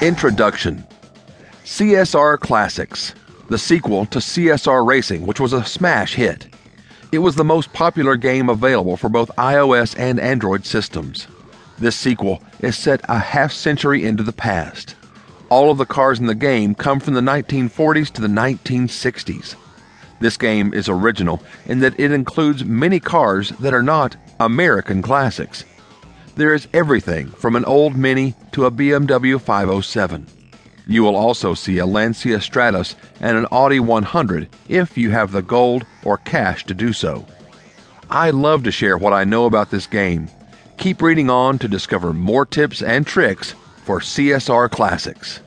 Introduction CSR Classics, the sequel to CSR Racing, which was a smash hit. It was the most popular game available for both iOS and Android systems. This sequel is set a half century into the past. All of the cars in the game come from the 1940s to the 1960s. This game is original in that it includes many cars that are not American classics. There is everything from an old Mini to a BMW 507. You will also see a Lancia Stratos and an Audi 100 if you have the gold or cash to do so. I love to share what I know about this game. Keep reading on to discover more tips and tricks for CSR Classics.